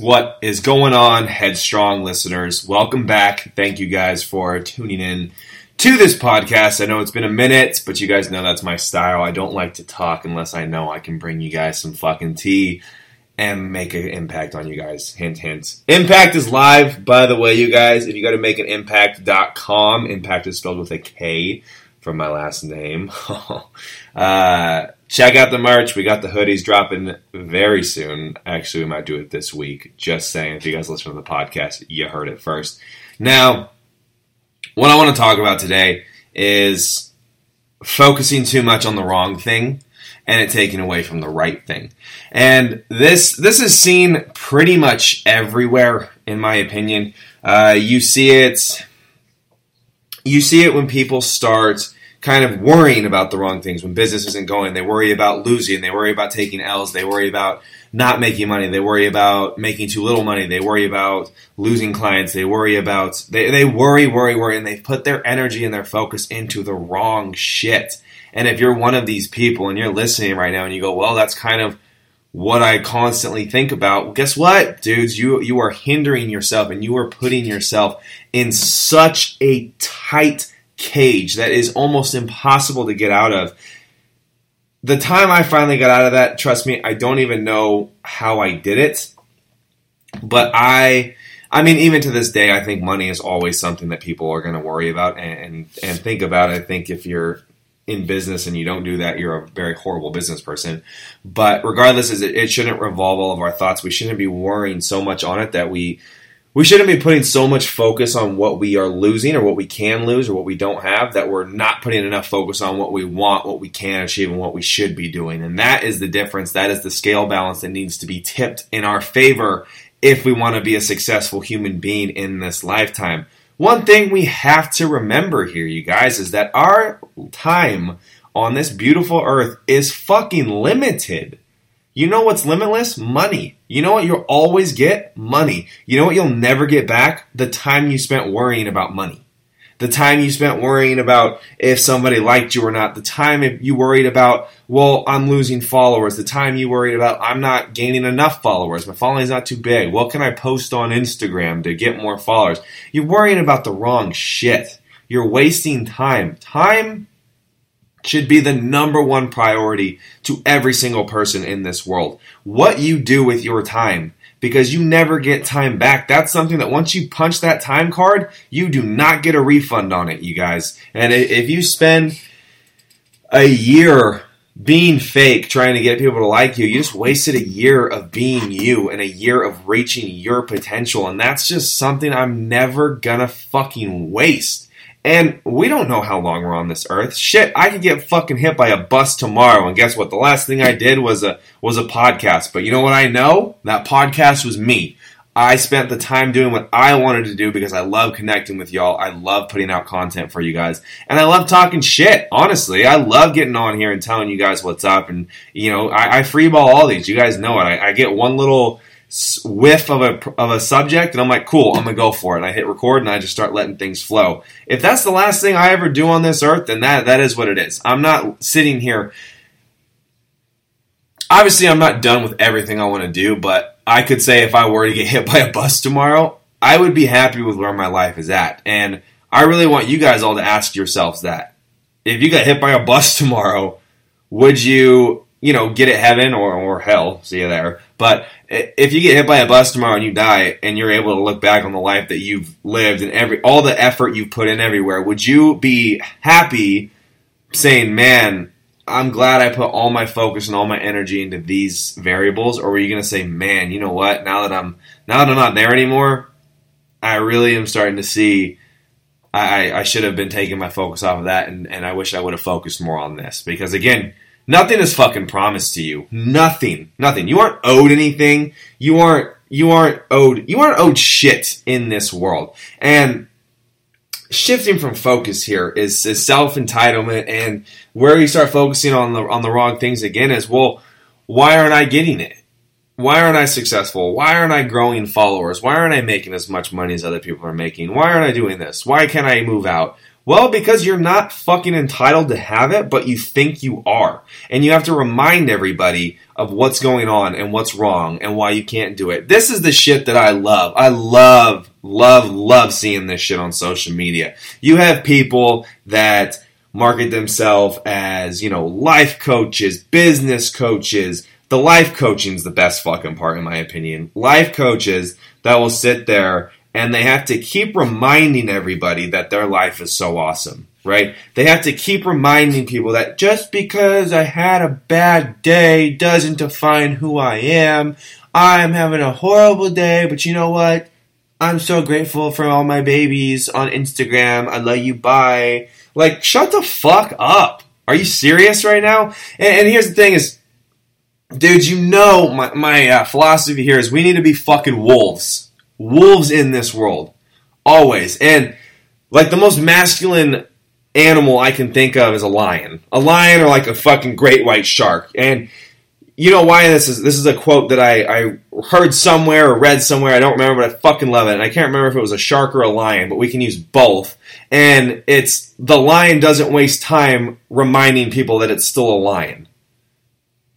What is going on, headstrong listeners? Welcome back. Thank you guys for tuning in to this podcast. I know it's been a minute, but you guys know that's my style. I don't like to talk unless I know I can bring you guys some fucking tea and make an impact on you guys. Hint, hint. Impact is live, by the way, you guys. If you go to makeanimpact.com, impact is spelled with a K from my last name. uh, check out the merch. We got the hoodies dropping very soon. Actually, we might do it this week. Just saying, if you guys listen to the podcast, you heard it first. Now, what I want to talk about today is focusing too much on the wrong thing and it taking away from the right thing. And this this is seen pretty much everywhere, in my opinion. Uh, you see it. You see it when people start kind of worrying about the wrong things when business isn't going. They worry about losing. They worry about taking L's. They worry about not making money. They worry about making too little money. They worry about losing clients. They worry about, they, they worry, worry, worry, and they put their energy and their focus into the wrong shit. And if you're one of these people and you're listening right now and you go, well, that's kind of what I constantly think about. Well, guess what, dudes? You you are hindering yourself and you are putting yourself in such a tight cage that is almost impossible to get out of. The time I finally got out of that, trust me, I don't even know how I did it. But I I mean, even to this day, I think money is always something that people are going to worry about and, and, think about. I think if you're in business and you don't do that, you're a very horrible business person. But regardless, is it, it shouldn't revolve all of our thoughts. We shouldn't be worrying so much on it that we we shouldn't be putting so much focus on what we are losing or what we can lose or what we don't have that we're not putting enough focus on what we want, what we can achieve, and what we should be doing. And that is the difference. That is the scale balance that needs to be tipped in our favor if we want to be a successful human being in this lifetime. One thing we have to remember here, you guys, is that our time on this beautiful earth is fucking limited. You know what's limitless? Money. You know what you'll always get? Money. You know what you'll never get back? The time you spent worrying about money. The time you spent worrying about if somebody liked you or not. The time you worried about, well, I'm losing followers. The time you worried about, I'm not gaining enough followers. My following's not too big. What can I post on Instagram to get more followers? You're worrying about the wrong shit. You're wasting time. Time should be the number one priority to every single person in this world. What you do with your time, because you never get time back. That's something that once you punch that time card, you do not get a refund on it, you guys. And if you spend a year being fake, trying to get people to like you, you just wasted a year of being you and a year of reaching your potential. And that's just something I'm never gonna fucking waste. And we don't know how long we're on this earth. Shit, I could get fucking hit by a bus tomorrow, and guess what? The last thing I did was a was a podcast. But you know what I know? That podcast was me. I spent the time doing what I wanted to do because I love connecting with y'all. I love putting out content for you guys. And I love talking shit, honestly. I love getting on here and telling you guys what's up. And, you know, I, I freeball all these. You guys know it. I, I get one little whiff of a of a subject, and I'm like, cool, I'm gonna go for it. And I hit record, and I just start letting things flow. If that's the last thing I ever do on this earth, then that that is what it is. I'm not sitting here. Obviously, I'm not done with everything I want to do, but I could say if I were to get hit by a bus tomorrow, I would be happy with where my life is at. And I really want you guys all to ask yourselves that. If you got hit by a bus tomorrow, would you, you know, get it heaven or, or hell? See you there. But if you get hit by a bus tomorrow and you die, and you're able to look back on the life that you've lived and every all the effort you've put in everywhere, would you be happy saying, "Man, I'm glad I put all my focus and all my energy into these variables," or were you going to say, "Man, you know what? Now that I'm now that I'm not there anymore, I really am starting to see." I, I should have been taking my focus off of that, and, and I wish I would have focused more on this because again, Nothing is fucking promised to you. Nothing. Nothing. You aren't owed anything. You aren't you aren't owed you aren't owed shit in this world. And shifting from focus here is, is self entitlement and where you start focusing on the on the wrong things again is well, why aren't I getting it? Why aren't I successful? Why aren't I growing followers? Why aren't I making as much money as other people are making? Why aren't I doing this? Why can't I move out? Well, because you're not fucking entitled to have it, but you think you are. And you have to remind everybody of what's going on and what's wrong and why you can't do it. This is the shit that I love. I love, love, love seeing this shit on social media. You have people that market themselves as, you know, life coaches, business coaches. The life coaching is the best fucking part, in my opinion. Life coaches that will sit there and they have to keep reminding everybody that their life is so awesome, right? They have to keep reminding people that just because I had a bad day doesn't define who I am. I'm having a horrible day, but you know what? I'm so grateful for all my babies on Instagram. I love you. Bye. Like, shut the fuck up. Are you serious right now? And, and here's the thing: is, dude, you know my my uh, philosophy here is we need to be fucking wolves wolves in this world. Always. And like the most masculine animal I can think of is a lion. A lion or like a fucking great white shark. And you know why this is this is a quote that I, I heard somewhere or read somewhere, I don't remember, but I fucking love it. And I can't remember if it was a shark or a lion, but we can use both. And it's the lion doesn't waste time reminding people that it's still a lion.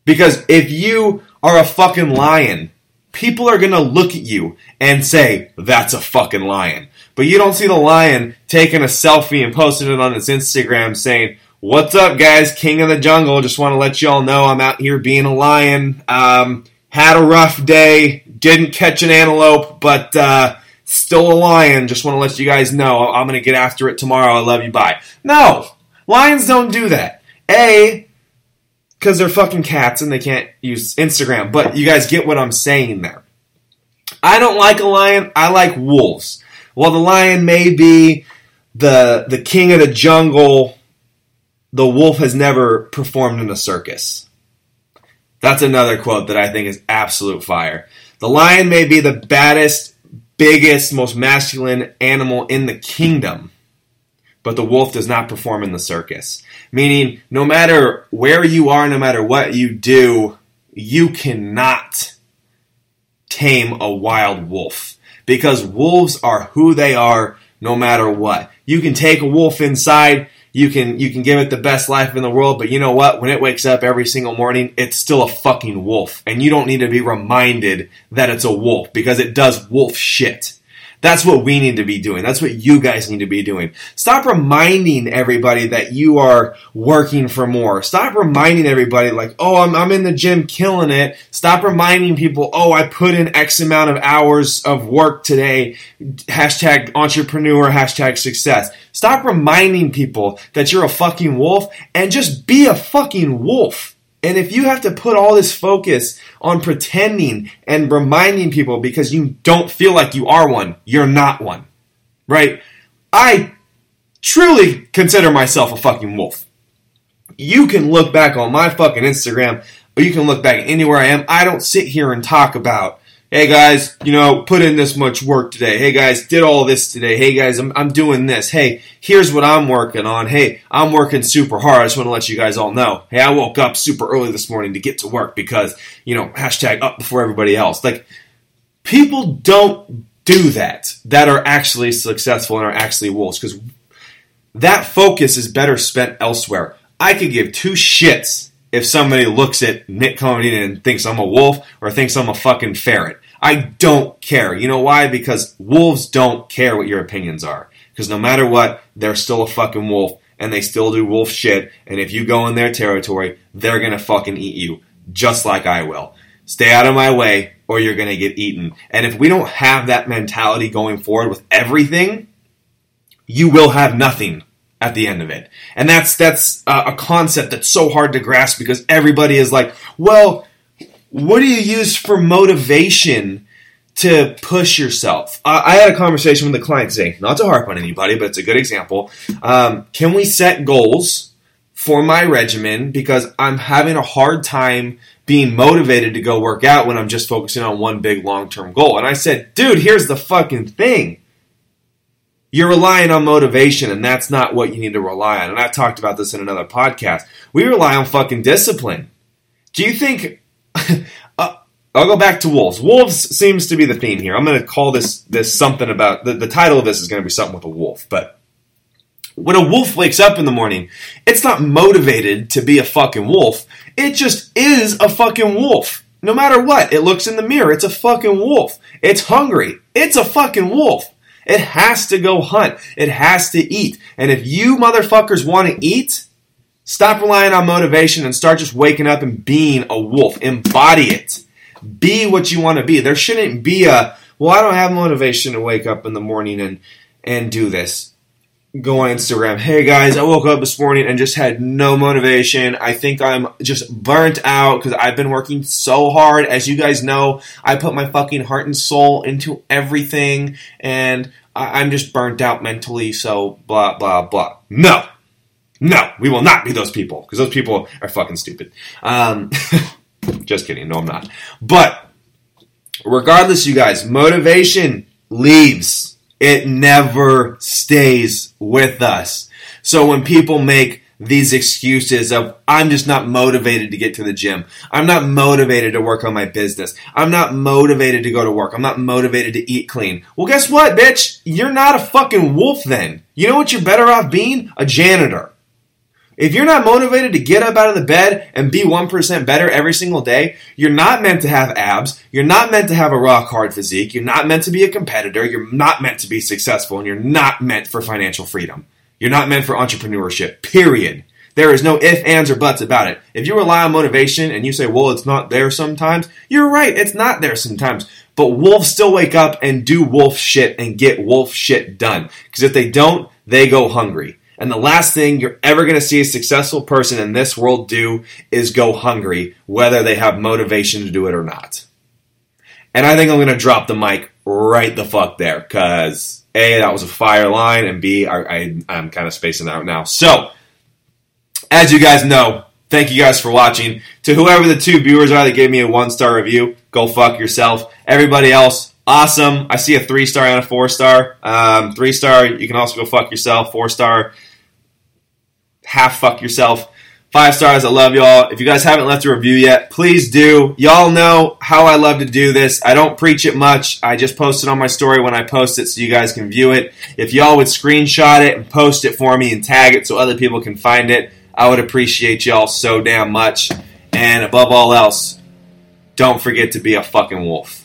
Because if you are a fucking lion people are going to look at you and say, that's a fucking lion. But you don't see the lion taking a selfie and posting it on his Instagram saying, What's up, guys? King of the jungle. Just want to let you all know I'm out here being a lion. Um, had a rough day. Didn't catch an antelope, but uh, still a lion. Just want to let you guys know I'm going to get after it tomorrow. I love you. Bye. No, lions don't do that. A, because they're fucking cats and they can't use Instagram. But you guys get what I'm saying there. I don't like a lion. I like wolves. While the lion may be the the king of the jungle, the wolf has never performed in a circus. That's another quote that I think is absolute fire. The lion may be the baddest, biggest, most masculine animal in the kingdom, but the wolf does not perform in the circus. Meaning, no matter where you are, no matter what you do, you cannot tame a wild wolf. Because wolves are who they are no matter what. You can take a wolf inside, you can you can give it the best life in the world, but you know what? When it wakes up every single morning, it's still a fucking wolf. And you don't need to be reminded that it's a wolf because it does wolf shit. That's what we need to be doing. That's what you guys need to be doing. Stop reminding everybody that you are working for more. Stop reminding everybody like, oh, I'm, I'm in the gym killing it. Stop reminding people, oh, I put in X amount of hours of work today. Hashtag entrepreneur, hashtag success. Stop reminding people that you're a fucking wolf and just be a fucking wolf. And if you have to put all this focus on pretending and reminding people because you don't feel like you are one, you're not one. Right? I truly consider myself a fucking wolf. You can look back on my fucking Instagram, or you can look back anywhere I am. I don't sit here and talk about hey guys, you know, put in this much work today. Hey guys, did all this today. Hey guys, I'm, I'm doing this. Hey, here's what I'm working on. Hey, I'm working super hard. I just want to let you guys all know. Hey, I woke up super early this morning to get to work because, you know, hashtag up before everybody else. Like, people don't do that that are actually successful and are actually wolves because that focus is better spent elsewhere. I could give two shits if somebody looks at Nick coming in and thinks I'm a wolf or thinks I'm a fucking ferret. I don't care. You know why? Because wolves don't care what your opinions are. Because no matter what, they're still a fucking wolf and they still do wolf shit. And if you go in their territory, they're gonna fucking eat you. Just like I will. Stay out of my way or you're gonna get eaten. And if we don't have that mentality going forward with everything, you will have nothing at the end of it. And that's that's a concept that's so hard to grasp because everybody is like, well, what do you use for motivation to push yourself? I had a conversation with a client today, not to harp on anybody, but it's a good example. Um, can we set goals for my regimen because I'm having a hard time being motivated to go work out when I'm just focusing on one big long term goal? And I said, dude, here's the fucking thing. You're relying on motivation, and that's not what you need to rely on. And I've talked about this in another podcast. We rely on fucking discipline. Do you think uh, I'll go back to wolves. Wolves seems to be the theme here. I'm going to call this this something about the, the title of this is going to be something with a wolf, but When a wolf wakes up in the morning, it's not motivated to be a fucking wolf. It just is a fucking wolf. No matter what, it looks in the mirror, it's a fucking wolf. It's hungry. It's a fucking wolf. It has to go hunt. It has to eat. And if you motherfuckers want to eat, stop relying on motivation and start just waking up and being a wolf. Embody it. Be what you want to be. There shouldn't be a, well, I don't have motivation to wake up in the morning and, and do this go on Instagram. Hey guys, I woke up this morning and just had no motivation. I think I'm just burnt out because I've been working so hard. As you guys know, I put my fucking heart and soul into everything and I'm just burnt out mentally. So blah, blah, blah. No, no, we will not be those people because those people are fucking stupid. Um, just kidding. No, I'm not. But regardless, you guys, motivation leaves it never stays with us. So when people make these excuses of I'm just not motivated to get to the gym. I'm not motivated to work on my business. I'm not motivated to go to work. I'm not motivated to eat clean. Well, guess what, bitch? You're not a fucking wolf then. You know what you're better off being? A janitor. If you're not motivated to get up out of the bed and be 1% better every single day, you're not meant to have abs. You're not meant to have a rock hard physique. You're not meant to be a competitor. You're not meant to be successful. And you're not meant for financial freedom. You're not meant for entrepreneurship, period. There is no if, ands, or buts about it. If you rely on motivation and you say, well, it's not there sometimes, you're right, it's not there sometimes. But wolves still wake up and do wolf shit and get wolf shit done. Because if they don't, they go hungry. And the last thing you're ever going to see a successful person in this world do is go hungry, whether they have motivation to do it or not. And I think I'm going to drop the mic right the fuck there because A, that was a fire line, and B, I, I, I'm kind of spacing out now. So, as you guys know, thank you guys for watching. To whoever the two viewers are that gave me a one star review, go fuck yourself. Everybody else, awesome. I see a three star and a four star. Um, three star, you can also go fuck yourself. Four star, half fuck yourself. Five stars, I love y'all. If you guys haven't left a review yet, please do. Y'all know how I love to do this. I don't preach it much. I just post it on my story when I post it so you guys can view it. If y'all would screenshot it and post it for me and tag it so other people can find it, I would appreciate y'all so damn much. And above all else, don't forget to be a fucking wolf.